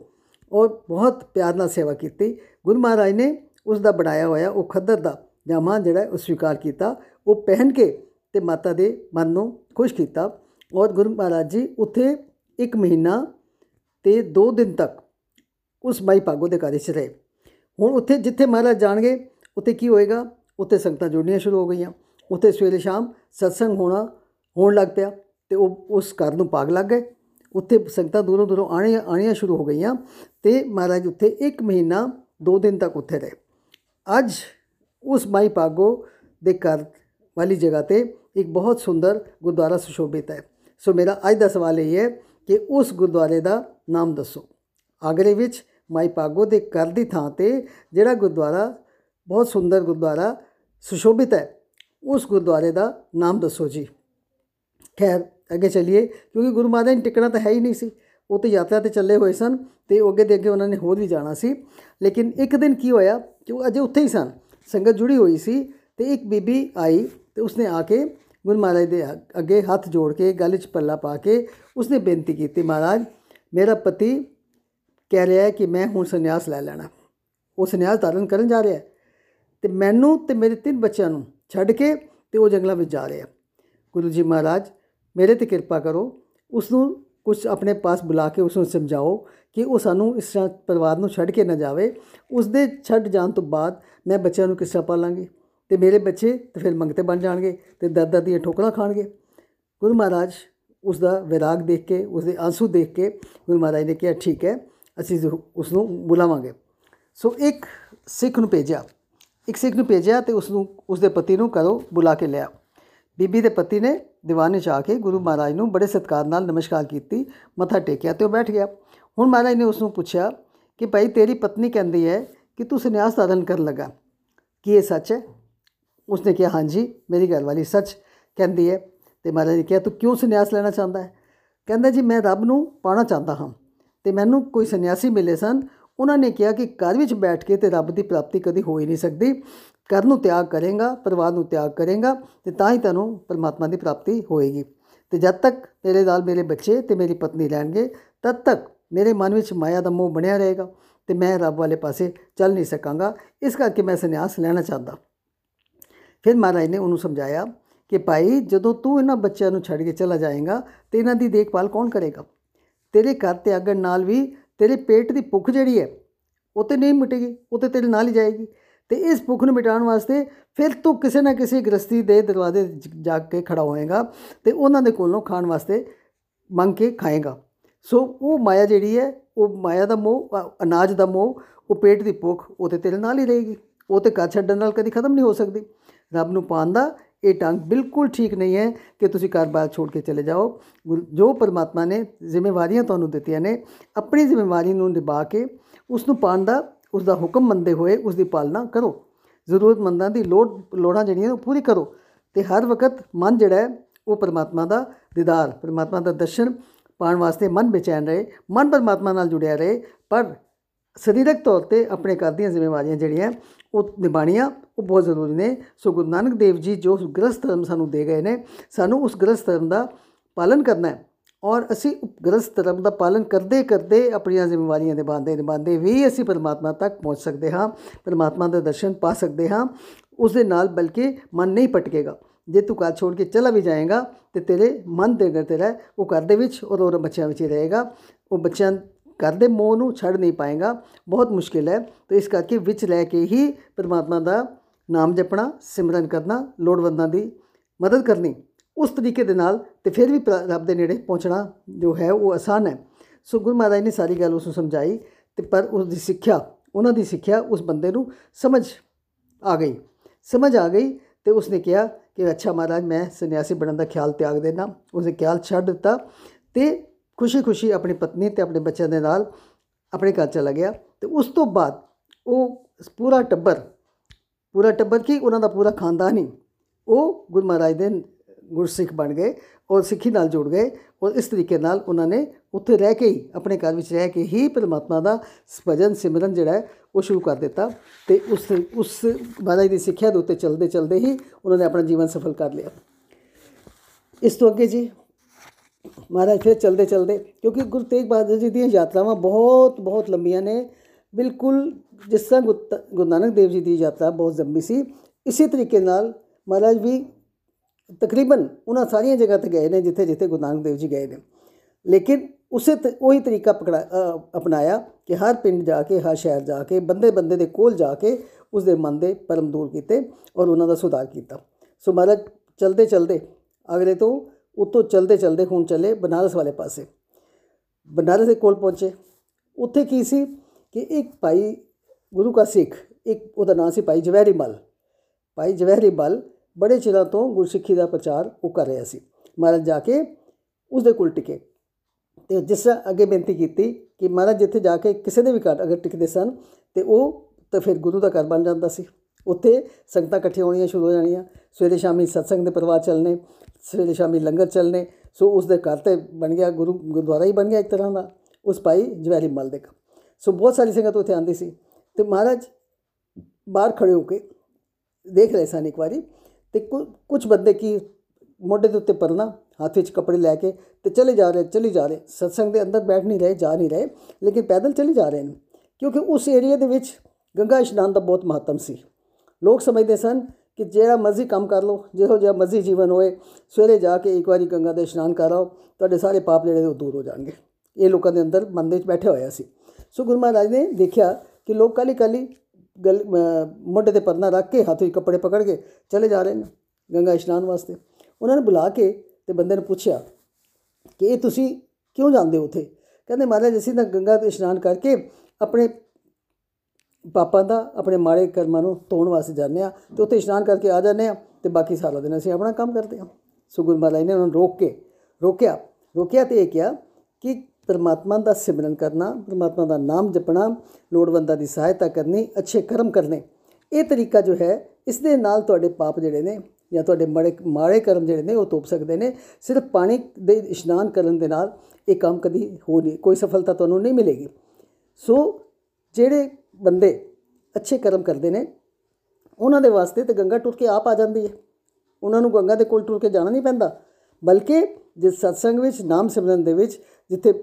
ਔਰ ਬਹੁਤ ਪਿਆਰ ਨਾਲ ਸੇਵਾ ਕੀਤੀ। ਗੁਰੂ ਮਹਾਰਾਜ ਨੇ ਉਸ ਦਾ ਬਣਾਇਆ ਹੋਇਆ ਉਹ ਖੱਦਰ ਦਾ ਜਾਮਾ ਜਿਹੜਾ ਉਹ ਸਵੀਕਾਰ ਕੀਤਾ, ਉਹ ਪਹਿਨ ਕੇ ਤੇ ਮਾਤਾ ਦੇ ਮਨ ਨੂੰ ਖੁਸ਼ ਕੀਤਾ। ਔਰ ਗੁਰੂ ਮਹਾਰਾਜ ਜੀ ਉੱਥੇ ਇੱਕ ਮਹੀਨਾ ਤੇ 2 ਦਿਨ ਤੱਕ ਉਸ ਮਾਈ ਭਾਗੋ ਦੇ ਘਰ 'ਚ ਰਹੇ। ਹੁਣ ਉੱਥੇ ਜਿੱਥੇ ਮਹਾਰਾਜ ਜਾਣਗੇ, ਉੱਥੇ ਕੀ ਹੋਏਗਾ? ਉੱਥੇ ਸੰਗਤਾਂ ਜੁੜਨੀਆਂ ਸ਼ੁਰੂ ਹੋ ਗਈਆਂ। ਉੱਥੇ ਸਵੇਰੇ ਸ਼ਾਮ ਸਤਸੰਗ ਹੋਣਾ, ਹੋਣ ਲੱਗ ਪਿਆ ਤੇ ਉਹ ਉਸ ਘਰ ਨੂੰ ਪਾਗ ਲੱਗ ਗਏ। ਉੱਥੇ ਸੰਗਤਾਂ ਦੂਰੋਂ ਦੂਰੋਂ ਆਣੀਆਂ ਆਣੀਆਂ ਸ਼ੁਰੂ ਹੋ ਗਈਆਂ ਤੇ ਮਹਾਰਾਜ ਉੱਥੇ ਇੱਕ ਮਹੀਨਾ 2 ਦਿਨ ਤੱਕ ਉੱਥੇ ਰਹੇ। ਅੱਜ ਉਸ ਮਾਈ ਪਾਗੋ ਦੇ ਘਰ ਵਾਲੀ ਜਗ੍ਹਾ ਤੇ ਇੱਕ ਬਹੁਤ ਸੁੰਦਰ ਗੁਰਦੁਆਰਾ ਸੁਸ਼ੋਭਿਤ ਹੈ ਸੋ ਮੇਰਾ ਅੱਜ ਦਾ ਸਵਾਲ ਇਹ ਹੈ ਕਿ ਉਸ ਗੁਰਦੁਆਰੇ ਦਾ ਨਾਮ ਦੱਸੋ ਆਗਰੇ ਵਿੱਚ ਮਾਈ ਪਾਗੋ ਦੇ ਘਰ ਦੀ ਥਾਂ ਤੇ ਜਿਹੜਾ ਗੁਰਦੁਆਰਾ ਬਹੁਤ ਸੁੰਦਰ ਗੁਰਦੁਆਰਾ ਸੁਸ਼ੋਭਿਤ ਹੈ ਉਸ ਗੁਰਦੁਆਰੇ ਦਾ ਨਾਮ ਦੱਸੋ ਜੀ ਖੈਰ ਅੱਗੇ ਚੱਲੀਏ ਕਿਉਂਕਿ ਗੁਰੂ ਮਹਾਰਾਜ ਨੇ ਟਿਕਣਾ ਤਾਂ ਹੈ ਹੀ ਨਹੀਂ ਸੀ ਉਹ ਤੇ ਯਾਤਰਾ ਤੇ ਚੱਲੇ ਹੋਏ ਸਨ ਤੇ ਅੱਗੇ ਦੇ ਅੱਗੇ ਉਹਨਾਂ ਨੇ ਹੋਰ ਵੀ ਜਾਣਾ ਸੀ ਲੇਕਿਨ ਇੱਕ ਦਿਨ ਕੀ ਹੋਇਆ ਕਿ ਉਹ ਅਜੇ ਉੱਥੇ ਹੀ ਸਨ ਸੰਗਤ ਜੁੜੀ ਹੋਈ ਸੀ ਤੇ ਇੱਕ ਬੀਬੀ ਆਈ ਤੇ ਉਸਨੇ ਆ ਕੇ ਗੁਰੂ ਮਹਾਰਾਜ ਦੇ ਅੱਗੇ ਹੱਥ ਜੋੜ ਕੇ ਗਲ 'ਚ ਪੱਲਾ ਪਾ ਕੇ ਉਸਨੇ ਬੇਨਤੀ ਕੀਤੀ, ਮਹਾਰਾਜ, ਮੇਰਾ ਪਤੀ ਕਹਿ ਰਿਹਾ ਹੈ ਕਿ ਮੈਂ ਹੁਣ ਸੰਨਿਆਸ ਲੈ ਲੈਣਾ। ਉਹ ਸੰਨਿਆਸ ਧਾਰਨ ਕਰਨ ਜਾ ਰਿਹਾ ਹੈ ਤੇ ਮੈਨੂੰ ਤੇ ਮੇਰੇ ਤਿੰਨ ਬੱਚਿਆਂ ਨੂੰ ਛੱਡ ਕੇ ਤੇ ਉਹ ਜੰਗਲਾਂ ਵਿੱਚ ਜਾ ਰਿਹਾ ਗੁਰੂ ਜੀ ਮਹਾਰਾਜ, ਮੇਰੇ ਤੇ ਕਿਰਪਾ ਕਰੋ ਉਸ ਨੂੰ ਕੁਝ ਆਪਣੇ ਪਾਸ ਬੁਲਾ ਕੇ ਉਸ ਨੂੰ ਸਮਝਾਓ ਕਿ ਉਹ ਸਾਨੂੰ ਇਸ ਤਰ੍ਹਾਂ ਪਰਿਵਾਰ ਨੂੰ ਛੱਡ ਕੇ ਨਾ ਜਾਵੇ। ਉਸ ਦੇ ਛੱਡ ਜਾਣ ਤੋਂ ਬਾਅਦ ਮੈਂ ਬੱਚਿਆਂ ਨੂੰ ਕਿਸ ਤਰ੍ਹਾਂ ਪਾਲਾਂਗੀ ਤੇ ਮੇਰੇ ਬੱਚੇ ਤੇ ਫਿਰ ਮੰਗਤੇ ਬਣ ਜਾਣਗੇ ਤੇ ਦਾਦਾ ਦੀਆਂ ਠੋਕਰਾਂ ਖਾਣਗੇ। ਗੁਰੂ ਮਹਾਰਾਜ ਉਸ ਦਾ ਵਿਰਾਗ ਦੇਖ ਕੇ ਉਸ ਦੇ ਆਂਸੂ ਦੇਖ ਕੇ ਗੁਰੂ ਮਹਾਰਾਜ ਨੇ ਕਿਹਾ, ਠੀਕ ਹੈ, ਅਸੀਂ ਉਸ ਨੂੰ ਬੁਲਾਵਾਂਗੇ। ਸੋ ਇੱਕ ਸਿੱਖ ਨੂੰ ਭੇਜਿਆ। ਇੱਕ ਸਿੱਖ ਨੂੰ ਭੇਜਿਆ ਤੇ ਉਸ ਨੂੰ ਉਸ ਦੇ ਪਤੀ ਨੂੰ ਕਰੋ ਬੁਲਾ ਕੇ ਲਿਆ। ਬੀਬੀ ਦੇ ਪਤੀ ਨੇ ਦੀਵਾਨ ਵਿੱਚ ਆ ਕੇ ਗੁਰੂ ਮਹਾਰਾਜ ਨੂੰ ਬੜੇ ਸਤਕਾਰ ਨਾਲ ਨਮਸਕਾਰ ਕੀਤੀ, ਮੱਥਾ ਟੇਕਿਆ ਤੇ ਉਹ ਬੈਠ ਗਿਆ। ਹੁਣ ਮਹਾਰਾਜ ਨੇ ਉਸ ਨੂੰ ਪੁੱਛਿਆ ਕਿ ਭਾਈ ਤੇਰੀ ਪਤਨੀ ਕਹਿੰਦੀ ਹੈ ਕਿ ਤੂੰ ਸੰਨਿਆਸ ਧਾਰਨ ਕਰਨ ਲੱਗਾ। ਕੀ ਇਹ ਸੱਚ ਹੈ? ਉਸਨੇ ਕਿਹਾ, ਹਾਂਜੀ, ਮੇਰੀ ਘਰ ਵਾਲੀ ਸੱਚ ਕਹਿੰਦੀ ਹੈ। ਤੇ ਮਹਾਰਾਜ ਨੇ ਕਿਹਾ, ਤੂੰ ਕਿਉਂ ਸੰਨਿਆਸ ਲੈਣਾ ਚਾਹੁੰਦਾ ਹੈ? ਕਹਿੰਦਾ, ਜੀ, ਮੈਂ ਰੱਬ ਨੂੰ ਪਾਣਾ ਚਾਹੁੰਦਾ ਹਾਂ ਤੇ ਮੈਨੂੰ ਕੋਈ ਸੰਨਿਆਸੀ ਮਿਲੇ ਸਨ। ਉਹਨਾਂ ਨੇ ਕਿਹਾ ਕਿ ਘਰ ਵਿੱਚ ਬੈਠ ਕੇ ਤੇ ਰੱਬ ਦੀ ਪ੍ਰਾਪਤੀ ਕਦੀ ਹੋ ਹੀ ਨਹੀਂ ਸਕਦੀ। ਘਰ ਨੂੰ ਤਿਆਗ ਕਰੇਗਾ, ਪਰਿਵਾਰ ਨੂੰ ਤਿਆਗ ਕਰੇਗਾ ਤੇ ਤਾਂ ਹੀ ਤੈਨੂੰ ਪਰਮਾਤਮਾ ਦੀ ਪ੍ਰਾਪਤੀ ਹੋਏਗੀ। ਤੇ ਜਦ ਤੱਕ ਤੇਰੇ ਨਾਲ ਮੇਰੇ ਬੱਚੇ ਤੇ ਮੇਰੀ ਪਤਨੀ ਰਹਿਣਗੇ, ਤਦ ਤੱਕ ਮੇਰੇ ਮਨ ਵਿੱਚ ਮਾਇਆ ਦਾ ਮੋਹ ਬਣਿਆ ਰਹੇਗਾ ਤੇ ਮੈਂ ਰੱਬ ਵਾਲੇ ਪਾਸੇ ਚੱਲ ਨਹੀਂ ਸਕਾਂਗਾ। ਇਸ ਕਰਕੇ ਮੈਂ ਸੰਨਿਆਸ ਲੈਣਾ ਚਾਹੁੰਦਾ। ਫਿਰ ਮਹਾਰਾਜ ਨੇ ਉਹਨੂੰ ਸਮਝਾਇਆ ਕਿ ਭਾਈ, ਜਦੋਂ ਤੂੰ ਇਹਨਾਂ ਬੱਚਿਆਂ ਨੂੰ ਛੱਡ ਕੇ ਚਲਾ ਜਾਏਗਾ ਤੇ ਇਹਨਾਂ ਦੀ ਦੇਖਭਾਲ ਕੌਣ ਕਰੇਗਾ? ਤੇਰੇ ਘਰ ਤੇ ਆਗਣ ਨਾਲ ਵੀ ਤੇਰੇ ਪੇਟ ਦੀ ਭੁੱਖ ਜਿਹੜੀ ਹੈ, ਉਹ ਤੇ ਨਹੀਂ ਮਿਟੇਗੀ, ਉਹ ਤੇ ਤੇਰੇ ਨਾਲ ਹੀ ਜਾਏਗੀ। ਤੇ ਇਸ ਭੁੱਖ ਨੂੰ ਮਿਟਾਉਣ ਵਾਸਤੇ ਫਿਰ ਤੂੰ ਕਿਸੇ ਨਾ ਕਿਸੇ ਗ੍ਰਸਤੀ ਦੇ ਦਰਵਾਜ਼ੇ ਜਾ ਕੇ ਖੜਾ ਹੋਏਗਾ ਤੇ ਉਹਨਾਂ ਦੇ ਕੋਲੋਂ ਖਾਣ ਵਾਸਤੇ ਮੰਗ ਕੇ ਖਾਏਗਾ। ਸੋ ਉਹ ਮਾਇਆ ਜਿਹੜੀ ਹੈ, ਉਹ ਮਾਇਆ ਦਾ ਮੋਹ ਅਨਾਜ ਦਾ ਮੋਹ, ਉਹ ਪੇਟ ਦੀ ਭੁੱਖ ਉਹ ਤੇ ਤੇਰੇ ਨਾਲ ਹੀ ਰਹੇਗੀ। ਉਹ ਤੇ ਘਰ ਛੱਡਣ ਨਾਲ ਕਦੀ ਖਤਮ ਨਹੀਂ ਹੋ ਸਕਦੀ। ਰੱਬ ਨੂੰ ਪਾਉਣ ਦਾ ਇਹ ਢੰਗ ਬਿਲਕੁਲ ਠੀਕ ਨਹੀਂ ਹੈ ਕਿ ਤੁਸੀਂ ਘਰ-ਬਾਰ ਛੋੜ ਕੇ ਚਲੇ ਜਾਓ। ਜੋ ਪਰਮਾਤਮਾ ਨੇ ਜ਼ਿੰਮੇਵਾਰੀਆਂ ਤੁਹਾਨੂੰ ਦਿੱਤੀਆਂ ਨੇ, ਆਪਣੀ ਜ਼ਿੰਮੇਵਾਰੀ ਨੂੰ ਨਿਭਾ ਕੇ ਉਸ ਨੂੰ ਪਾਉਣ ਦਾ ਉਸ ਦਾ ਹੁਕਮ ਮੰਨਦੇ ਹੋਏ ਉਸ ਦੀ ਪਾਲਣਾ ਕਰੋ। ਜ਼ਰੂਰਤਮੰਦਾਂ ਦੀ ਲੋੜ, ਲੋੜਾਂ ਜਿਹੜੀਆਂ ਉਹ ਪੂਰੀ ਕਰੋ। ਤੇ ਹਰ ਵਕਤ ਮਨ ਜਿਹੜਾ ਹੈ, ਉਹ ਪਰਮਾਤਮਾ ਦਾ ਦੀਦਾਰ, ਪਰਮਾਤਮਾ ਦਾ ਦਰਸ਼ਨ ਪਾਉਣ ਵਾਸਤੇ ਮਨ ਬੇਚੈਨ ਰਹੇ, ਮਨ ਪਰਮਾਤਮਾ ਨਾਲ ਜੁੜਿਆ ਰਹੇ। ਪਰ ਸਰੀਰਕ ਤੌਰ ਤੇ ਆਪਣੇ ਘਰ ਦੀਆਂ ਜ਼ਿੰਮੇਵਾਰੀਆਂ ਜਿਹੜੀਆਂ, ਉਹ ਨਿਭਾਣੀਆਂ ਉਹ ਬਹੁਤ ਜ਼ਰੂਰੀ ਨੇ। ਸੋ ਗੁਰੂ ਨਾਨਕ ਦੇਵ ਜੀ ਜੋ ਗ੍ਰਸਥ ਧਰਮ ਸਾਨੂੰ ਦੇ ਗਏ ਨੇ, ਸਾਨੂੰ ਉਸ ਗ੍ਰਸਥ ਧਰਮ ਦਾ ਪਾਲਨ ਕਰਨਾ ਹੈ। ਔਰ ਅਸੀਂ ਉਪਗ੍ਰਸਤ ਧਰਮ ਦਾ ਪਾਲਨ ਕਰਦੇ ਕਰਦੇ ਆਪਣੀਆਂ ਜ਼ਿੰਮੇਵਾਰੀਆਂ ਨਿਭਾਉਂਦੇ ਨਿਭਾਉਂਦੇ ਵੀ ਅਸੀਂ ਪਰਮਾਤਮਾ ਤੱਕ ਪਹੁੰਚ ਸਕਦੇ ਹਾਂ, ਪਰਮਾਤਮਾ ਦੇ ਦਰਸ਼ਨ ਪਾ ਸਕਦੇ ਹਾਂ, ਉਸ ਦੇ ਨਾਲ ਬਲਕਿ ਮਨ ਨਹੀਂ ਭਟਕੇਗਾ। ਜੇ ਤੂੰ ਘਰ ਛੋੜ ਕੇ ਚਲਾ ਵੀ ਜਾਏਗਾ ਤੇ ਤੇਰੇ ਮਨ ਦੇ ਅੰਦਰ ਤੇਰਾ ਉਹ ਘਰ ਦੇ ਵਿੱਚ ਔਰ ਉਹ ਬੱਚਿਆਂ ਵਿੱਚ ਹੀ ਰਹੇਗਾ। ਉਹ ਬੱਚਿਆਂ ਘਰ ਦੇ ਮੋਹ ਨੂੰ ਛੱਡ ਨਹੀਂ ਪਾਏਗਾ, ਬਹੁਤ ਮੁਸ਼ਕਿਲ ਹੈ। ਤੇ ਇਸ ਕਰਕੇ ਵਿੱਚ ਰਹਿ ਕੇ ਹੀ ਪਰਮਾਤਮਾ ਦਾ ਨਾਮ ਜਪਣਾ, ਸਿਮਰਨ ਕਰਨਾ ਲੋੜਵੰਦਾਂ ਦੀ ਮਦਦ ਕਰਨੀ ਉਸ ਤਰੀਕੇ ਦੇ ਨਾਲ ਤੇ ਫਿਰ ਵੀ ਪ- ਰੱਬ ਦੇ ਨੇੜੇ ਪਹੁੰਚਣਾ ਜੋ ਹੈ ਉਹ ਆਸਾਨ ਹੈ। ਸੋ ਗੁਰੂ ਮਹਾਰਾਜ ਨੇ ਸਾਰੀ ਗੱਲ ਉਸ ਨੂੰ ਸਮਝਾਈ ਤੇ ਪਰ ਉਸ ਦੀ ਸਿੱਖਿਆ, ਉਹਨਾਂ ਦੀ ਸਿੱਖਿਆ ਉਸ ਬੰਦੇ ਨੂੰ ਸਮਝ ਆ ਗਈ। ਸਮਝ ਆ ਗਈ ਤੇ ਉਸਨੇ ਕਿਹਾ ਕਿ ਅੱਛਾ ਮਹਾਰਾਜ, ਮੈਂ ਸੰਨਿਆਸੀ ਬਣਨ ਦਾ ਖਿਆਲ ਤਿਆਗ ਦੇਣਾ ਉਸਨੇ ਖਿਆਲ ਛੱਡ ਦਿੱਤਾ ਤੇ ਖੁਸ਼ੀ-ਖੁਸ਼ੀ ਆਪਣੀ ਪਤਨੀ ਤੇ ਆਪਣੇ ਬੱਚਿਆਂ ਦੇ ਨਾਲ ਆਪਣੇ ਘਰ ਚਲਾ ਗਿਆ ਤੇ ਉਸ ਤੋਂ ਬਾਅਦ ਉਹ ਪੂਰਾ ਟੱਬਰ ਪੂਰਾ ਟੱਬਰ ਕੀ? ਉਹਨਾਂ ਦਾ ਪੂਰਾ ਖਾਨਦਾਨ ਹੀ। ਉਹ ਗੁਰੂ ਮਹਾਰਾਜ ਦੇ ਗੁਰਸਿੱਖ ਬਣ ਗਏ ਔਰ ਸਿੱਖੀ ਨਾਲ ਜੁੜ ਗਏ ਔਰ ਇਸ ਤਰੀਕੇ ਨਾਲ ਉਹਨਾਂ ਨੇ ਉੱਥੇ ਰਹਿ ਕੇ ਹੀ ਆਪਣੇ ਘਰ ਵਿੱਚ ਰਹਿ ਕੇ ਹੀ ਪਰਮਾਤਮਾ ਦਾ ਭਜਨ ਸਿਮਰਨ ਜਿਹੜਾ ਹੈ, ਉਹ ਸ਼ੁਰੂ ਕਰ ਦਿੱਤਾ ਤੇ ਉਸ ਉਸ ਮਹਾਰਾਜ ਦੀ ਸਿੱਖਿਆ ਦੇ ਉੱਤੇ ਚੱਲਦੇ ਚੱਲਦੇ ਹੀ ਉਹਨਾਂ ਨੇ ਆਪਣਾ ਜੀਵਨ ਸਫਲ ਕਰ ਲਿਆ। ਇਸ ਤੋਂ ਅੱਗੇ ਜੀ, ਮਹਾਰਾਜ ਫਿਰ ਚੱਲਦੇ ਚਲਦੇ, ਕਿਉਂਕਿ ਗੁਰੂ ਤੇਗ ਬਹਾਦਰ ਜੀ ਦੀਆਂ ਯਾਤਰਾਵਾਂ ਬਹੁਤ ਬਹੁਤ ਲੰਬੀਆਂ ਨੇ, ਬਿਲਕੁਲ ਜਿਸ ਤਰ੍ਹਾਂ ਗੁਰ ਤ- ਗੁਰੂ ਨਾਨਕ ਦੇਵ ਜੀ ਦੀ ਯਾਤਰਾ ਬਹੁਤ ਲੰਬੀ ਸੀ, ਇਸੇ ਤਰੀਕੇ ਨਾਲ ਮਹਾਰਾਜ ਵੀ ਤਕਰੀਬਨ ਉਹਨਾਂ ਸਾਰੀਆਂ ਜਗ੍ਹਾ ਤੇ ਗਏ ਨੇ ਜਿੱਥੇ ਜਿੱਥੇ ਗੁਰੂ ਨਾਨਕ ਦੇਵ ਜੀ ਗਏ ਨੇ। ਲੇਕਿਨ ਉਸੇ ਤ- ਉਹੀ ਤਰੀਕਾ ਪਕੜਾ ਅ, ਅਪਣਾਇਆ ਕਿ ਹਰ ਪਿੰਡ ਜਾ ਕੇ ਹਰ ਸ਼ਹਿਰ ਜਾ ਕੇ ਬੰਦੇ ਬੰਦੇ ਦੇ ਕੋਲ ਜਾ ਕੇ ਉਸ ਦੇ ਮਨ ਦੇ ਪਰਮ ਦੂਰ ਕੀਤੇ ਔਰ ਉਹਨਾਂ ਦਾ ਸੁਧਾਰ ਕੀਤਾ। ਸੋ ਮਹਾਰਾਜ ਚਲਦੇ ਚਲਦੇ ਅਗਲੇ ਤੋਂ ਉੱਤੋਂ ਚਲਦੇ ਚਲਦੇ ਹੁਣ ਚੱਲੇ ਬਨਾਰਸ ਵਾਲੇ ਪਾਸੇ। ਬਨਾਰਸ ਦੇ ਕੋਲ ਪਹੁੰਚੇ। ਉੱਥੇ ਕੀ ਸੀ ਕਿ ਇੱਕ ਭਾਈ ਗੁਰੂ ਕਾ ਸਿੱਖ ਇੱਕ ਉਹਦਾ ਨਾਂ ਸੀ ਭਾਈ ਜਵਹਿਰੀ ਮਲ। ਭਾਈ ਜਵਹਿਰੀ ਮਲ ਬੜੇ ਚਿਰਾਂ ਤੋਂ ਗੁਰਸਿੱਖੀ ਦਾ ਪ੍ਰਚਾਰ ਉਹ ਕਰ ਰਿਹਾ ਸੀ। ਮਹਾਰਾਜ ਜਾ ਕੇ ਉਸ ਦੇ ਕੋਲ ਟਿਕੇ। ਤੇ ਜਿਸ ਤਰ੍ਹਾਂ ਅੱਗੇ ਬੇਨਤੀ ਕੀਤੀ ਕਿ ਮਹਾਰਾਜ ਜਿੱਥੇ ਜਾ ਕੇ ਕਿਸੇ ਦੇ ਵੀ ਘਰ ਅਗਰ ਟਿਕਦੇ ਸਨ, ਤੇ ਉਹ ਤਾਂ ਫਿਰ ਗੁਰੂ ਦਾ ਘਰ ਬਣ ਜਾਂਦਾ ਸੀ। ਉੱਥੇ ਸੰਗਤਾਂ ਇਕੱਠੀਆਂ ਹੋਣੀਆਂ ਸ਼ੁਰੂ ਹੋ ਜਾਣੀਆਂ। ਸਵੇਰੇ ਸ਼ਾਮੀ ਸਤਸੰਗ ਦੇ ਪ੍ਰਵਾਹ ਚੱਲਣੇ, ਸਵੇਰੇ ਸ਼ਾਮੀ ਲੰਗਰ ਚੱਲਣੇ। ਸੋ ਉਸ ਦੇ ਘਰ ਤੇ ਬਣ ਗਿਆ, ਗੁਰੂ ਗੁਰਦੁਆਰਾ ਹੀ ਬਣ ਗਿਆ ਇੱਕ ਤਰ੍ਹਾਂ ਦਾ। ਉਸ ਭਾਈ ਜਵੈਰੀ ਮਲ ਦੇ ਘਰ। ਸੋ ਬਹੁਤ ਸਾਰੀ ਸੰਗਤ ਉੱਥੇ ਆਂਦੀ ਸੀ। ਤੇ ਮਹਾਰਾਜ ਬਾਹਰ ਖੜੇ ਹੋ ਕੇ ਦੇਖ ਰਹੇ ਸਨ ਇੱਕ ਵਾਰੀ। ਤੇ ਕੁਝ ਬੰਦੇ ਕੀ ਮੋਢੇ ਦੇ ਉੱਤੇ ਪਰਨਾ, ਹੱਥ ਵਿੱਚ ਕੱਪੜੇ ਲੈ ਕੇ ਤੇ ਚਲੇ ਜਾ ਰਹੇ, ਚਲੀ ਜਾ ਰਹੇ। ਸਤਸੰਗ ਦੇ ਅੰਦਰ ਬੈਠ ਨਹੀਂ ਰਹੇ, ਜਾ ਨਹੀਂ ਰਹੇ, ਲੇਕਿਨ ਪੈਦਲ ਚਲੇ ਜਾ ਰਹੇ ਨੇ। ਕਿਉਂਕਿ ਉਸ ਏਰੀਆ ਦੇ ਵਿੱਚ ਗੰਗਾ ਇਸ਼ਨਾਨ ਦਾ ਬਹੁਤ ਮਹੱਤਵ ਸੀ। ਲੋਕ ਸਮਝਦੇ ਸਨ ਕਿ ਜਿਹੜਾ ਮਰਜ਼ੀ ਕੰਮ ਕਰ ਲਓ, ਜਿਹੋ ਜਿਹਾ ਮਰਜ਼ੀ ਜੀਵਨ ਹੋਏ, ਸਵੇਰੇ ਜਾ ਕੇ ਇੱਕ ਵਾਰੀ ਗੰਗਾ ਦੇ ਇਸ਼ਨਾਨ ਕਰ ਆਓ ਤੁਹਾਡੇ ਸਾਰੇ ਪਾਪ ਜਿਹੜੇ ਉਹ ਦੂਰ ਹੋ ਜਾਣਗੇ। ਇਹ ਲੋਕਾਂ ਦੇ ਅੰਦਰ ਮਨ ਦੇ ਵਿੱਚ ਬੈਠੇ ਹੋਇਆ ਸੀ। ਸੋ ਗੁਰੂ ਮਹਾਰਾਜ ਨੇ ਦੇਖਿਆ ਕਿ ਲੋਕ ਕਾਲੀ ਕਾਲੀ ਗਲ ਅ, ਮੋਢੇ ਤੇ ਪਰਨਾ ਰੱਖ ਕੇ ਹੱਥ ਵਿੱਚ ਕੱਪੜੇ ਪਕੜ ਕੇ ਚਲੇ ਜਾ ਰਹੇ ਨੇ ਗੰਗਾ ਇਸ਼ਨਾਨ ਵਾਸਤੇ। ਉਹਨਾਂ ਨੇ ਬੁਲਾ ਕੇ ਤੇ ਬੰਦੇ ਨੂੰ ਪੁੱਛਿਆ ਕਿ ਇਹ ਤੁਸੀਂ ਕਿਉਂ ਜਾਂਦੇ ਹੋ ਉੱਥੇ? ਕਹਿੰਦੇ ਮਹਾਰਾਜ ਅਸੀਂ ਤਾਂ ਗੰਗਾ ਤੇ ਇਸ਼ਨਾਨ ਕਰਕੇ ਆਪਣੇ ਪਾਪਾਂ ਦਾ ਆਪਣੇ ਮਾੜੇ ਕਰਮਾਂ ਨੂੰ ਧੋਣ ਵਾਸਤੇ ਜਾਂਦੇ ਆ ਤੇ ਉੱਥੇ ਇਸ਼ਨਾਨ ਕਰਕੇ ਆ ਜਾਂਦੇ ਆ ਤੇ ਬਾਕੀ ਸਾਰਾ ਦਿਨ ਅਸੀਂ ਆਪਣਾ ਕੰਮ ਕਰਦੇ ਆ ਸੋ ਗੁਰੂ ਮਹਾਰਾਜ ਨੇ ਉਹਨਾਂ ਨੂੰ ਰੋਕ ਕੇ ਰੋਕਿਆ। ਰੋਕਿਆ ਤੇ ਇਹ ਕਿਹਾ ਕਿ ਪਰਮਾਤਮਾ ਦਾ ਸਿਮਰਨ ਕਰਨਾ, ਪਰਮਾਤਮਾ ਦਾ ਨਾਮ ਜਪਣਾ, ਲੋੜਵੰਦਾਂ ਦੀ ਸਹਾਇਤਾ ਕਰਨੀ, ਅੱਛੇ ਕਰਮ ਕਰਨੇ। ਇਹ ਤਰੀਕਾ ਜੋ ਹੈ, ਇਸ ਦੇ ਨਾਲ ਤੁਹਾਡੇ ਪਾਪ ਜਿਹੜੇ ਨੇ ਜਾਂ ਤੁਹਾਡੇ ਮਾੜੇ ਮਾੜੇ ਕਰਮ ਜਿਹੜੇ ਨੇ ਉਹ ਤੋਪ ਸਕਦੇ ਨੇ। ਸਿਰਫ ਪਾਣੀ ਦੇ ਇਸ਼ਨਾਨ ਕਰਨ ਦੇ ਨਾਲ ਇਹ ਕੰਮ ਕਦੀ ਹੋ ਨਹੀਂ, ਕੋਈ ਸਫਲਤਾ ਤੁਹਾਨੂੰ ਨਹੀਂ ਮਿਲੇਗੀ। ਸੋ ਜਿਹੜੇ ਬੰਦੇ ਅੱਛੇ ਕਰਮ ਕਰਦੇ ਨੇ, ਉਹਨਾਂ ਦੇ ਵਾਸਤੇ ਤੇ ਗੰਗਾ ਟੁਰ ਕੇ ਆਪ ਆ ਜਾਂਦੀ ਹੈ। ਉਹਨਾਂ ਨੂੰ ਗੰਗਾ ਦੇ ਕੋਲ ਟੁਰ ਕੇ ਜਾਣਾ ਨਹੀਂ ਪੈਂਦਾ। ਬਲਕਿ ਜਿਸ ਸਤਸੰਗ ਵਿੱਚ, ਨਾਮ ਸਿਮਰਨ ਦੇ ਵਿੱਚ ਜਿੱਥੇ ਅ,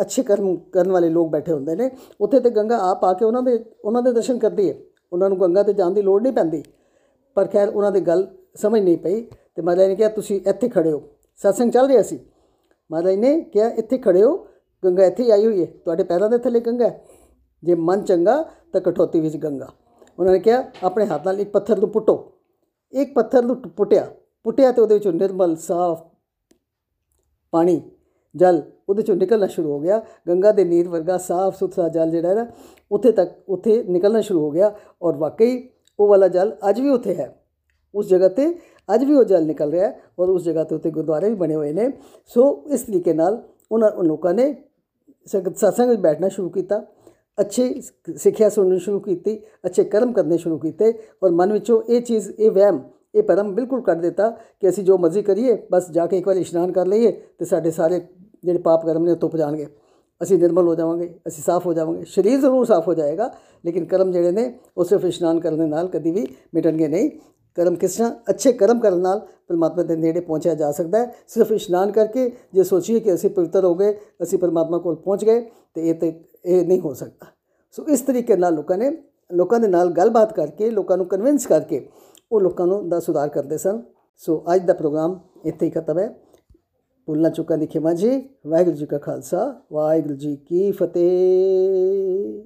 ਅੱਛੇ ਕਰਮ ਕਰਨ ਵਾਲੇ ਲੋਕ ਬੈਠੇ ਹੁੰਦੇ ਨੇ ਉੱਥੇ ਤੇ ਗੰਗਾ ਆਪ ਆ ਕੇ ਉਹਨਾਂ ਦੇ ਉਹਨਾਂ ਦੇ ਦਰਸ਼ਨ ਕਰਦੀ ਹੈ ਉਹਨਾਂ ਨੂੰ ਗੰਗਾ ਤੇ ਜਾਣ ਦੀ ਲੋੜ ਨਹੀਂ ਪੈਂਦੀ। ਪਰ ਖੈਰ ਉਹਨਾਂ ਦੀ ਗੱਲ ਸਮਝ ਨਹੀਂ ਪਈ ਤੇ ਮਹਾਰਾਜ ਨੇ ਕਿਹਾ ਤੁਸੀਂ ਇੱਥੇ ਖੜੇ ਹੋ। ਸਤਸੰਗ ਚੱਲ ਰਿਹਾ ਸੀ। ਮਹਾਰਾਜ ਨੇ ਕਿਹਾ ਇੱਥੇ ਖੜੇ ਹੋ। ਗੰਗਾ ਇੱਥੇ ਹੀ ਆਈ ਹੋਈ ਹੈ ਤੁਹਾਡੇ ਪੈਰਾਂ ਦੇ ਥੱਲੇ ਗੰਗਾ ਹੈ। ਜੇ ਮਨ ਚੰਗਾ ਤਾਂ ਕਠੋਤੀ ਵਿੱਚ ਗੰਗਾ। ਉਹਨਾਂ ਨੇ ਕਿਹਾ ਆਪਣੇ ਹੱਥ ਨਾਲ ਇੱਕ ਪੱਥਰ ਨੂੰ ਪੁੱਟੋ। ਇੱਕ ਪੱਥਰ ਨੂੰ ਪੁੱਟਿਆ। ਪੁੱਟਿਆ ਤੇ ਉਹਦੇ ਵਿੱਚੋਂ ਨਿਰਮਲ ਸਾਫ਼ ਪਾਣੀ ਜਲ, ਉਹਦੇ ਚੋਂ ਨਿਕਲਣਾ ਸ਼ੁਰੂ ਹੋ ਗਿਆ। ਗੰਗਾ ਦੇ ਨੀਰ ਵਰਗਾ ਸਾਫ਼ ਸੁਥਰਾ ਜਲ ਜਿਹੜਾ ਹੈ ਨਾ, ਉੱਥੇ ਤੱਕ, ਉੱਥੇ ਨਿਕਲਣਾ ਸ਼ੁਰੂ ਹੋ ਗਿਆ ਔਰ ਵਾਕਈ ਉਹ ਵਾਲਾ ਜਲ ਅੱਜ ਵੀ ਉੱਥੇ ਹੈ। ਉਸ ਜਗ੍ਹਾ ਤੇ ਅੱਜ ਵੀ ਉਹ ਜਲ ਨਿਕਲ ਰਿਹਾ ਹੈ ਔਰ ਉਸ ਜਗ੍ਹਾ ਤੇ ਉੱਤੇ ਗੁਰਦੁਆਰੇ ਵੀ ਬਣੇ ਹੋਏ ਨੇ। ਸੋ ਇਸ ਤਰੀਕੇ ਨਾਲ ਉਹਨਾਂ ਉਨ ਲੋਕਾਂ ਨੇ ਸੰਗਤ, ਸਤਸੰਗ ਵਿੱਚ ਬੈਠਣਾ ਸ਼ੁਰੂ ਕੀਤਾ। ਅੱਛੀ ਸਿੱਖਿਆ ਸੁਣਨੀ ਸ਼ੁਰੂ ਕੀਤੀ, ਅੱਛੇ ਕਰਮ ਕਰਨੇ ਸ਼ੁਰੂ ਕੀਤੇ ਔਰ ਮਨ ਵਿੱਚੋਂ ਇਹ ਚੀਜ਼, ਇਹ ਵਹਿਮ, ਇਹ ਭਰਮ ਬਿਲਕੁਲ ਕੱਢ ਦਿੱਤਾ ਕਿ ਅਸੀਂ ਜੋ ਮਰਜ਼ੀ ਕਰੀਏ, ਬਸ ਜਾ ਕੇ ਇੱਕ ਵਾਰ ਇਸ਼ਨਾਨ ਕਰ ਲਈਏ ਤੇ ਸਾਡੇ ਸਾਰੇ ਜਿਹੜੇ ਪਾਪ ਕਰਮ ਨੇ ਉਹ ਧੁੱਪ ਜਾਣਗੇ ਅਸੀਂ ਨਿਰਮਲ ਹੋ ਜਾਵਾਂਗੇ, ਅਸੀਂ ਸਾਫ਼ ਹੋ ਜਾਵਾਂਗੇ। ਸਰੀਰ ਜ਼ਰੂਰ ਸਾਫ਼ ਹੋ ਜਾਏਗਾ, ਲੇਕਿਨ ਕਰਮ ਜਿਹੜੇ ਨੇ, ਉਹ ਸਿਰਫ ਇਸ਼ਨਾਨ ਕਰਨ ਦੇ ਨਾਲ ਕਦੀ ਵੀ ਮਿਟਣਗੇ ਨਹੀਂ। ਕਰਮ ਕਿਸ ਤਰ੍ਹਾਂ? ਅੱਛੇ ਕਰਮ ਕਰਨ ਨਾਲ ਪਰਮਾਤਮਾ ਦੇ ਨੇੜੇ ਪਹੁੰਚਿਆ ਜਾ ਸਕਦਾ ਹੈ। ਸਿਰਫ ਇਸ਼ਨਾਨ ਕਰਕੇ ਜੇ ਸੋਚੀਏ ਕਿ ਅਸੀਂ ਪਵਿੱਤਰ ਹੋ ਗਏ, ਅਸੀਂ ਪਰਮਾਤਮਾ ਕੋਲ ਪਹੁੰਚ ਗਏ, ਤੇ ਇਹ ਤੇ ਇਹ ਨਹੀਂ ਹੋ ਸਕਦਾ। ਸੋ ਇਸ ਤਰੀਕੇ ਨਾਲ ਲੋਕਾਂ ਨੇ, ਲੋਕਾਂ ਦੇ ਨਾਲ ਗੱਲਬਾਤ ਕਰਕੇ, ਲੋਕਾਂ ਨੂੰ ਕਨਵਿੰਸ ਕਰਕੇ ਉਹ ਲੋਕਾਂ ਨੂੰ ਦਾ ਸੁਧਾਰ ਕਰਦੇ ਸਨ। ਸੋ ਅੱਜ ਦਾ ਪ੍ਰੋਗਰਾਮ ਇੱਥੇ ਹੀ ਖਤਮ ਹੈ। ਭੁੱਲਣਾ ਚੁੱਕਾ ਦੀ ਖਿਮਾ ਜੀ ਵਾਹਿਗੁਰੂ ਜੀ ਕਾ ਖਾਲਸਾ ਵਾਹਿਗੁਰੂ ਜੀ ਕੀ ਫਤਿਹ।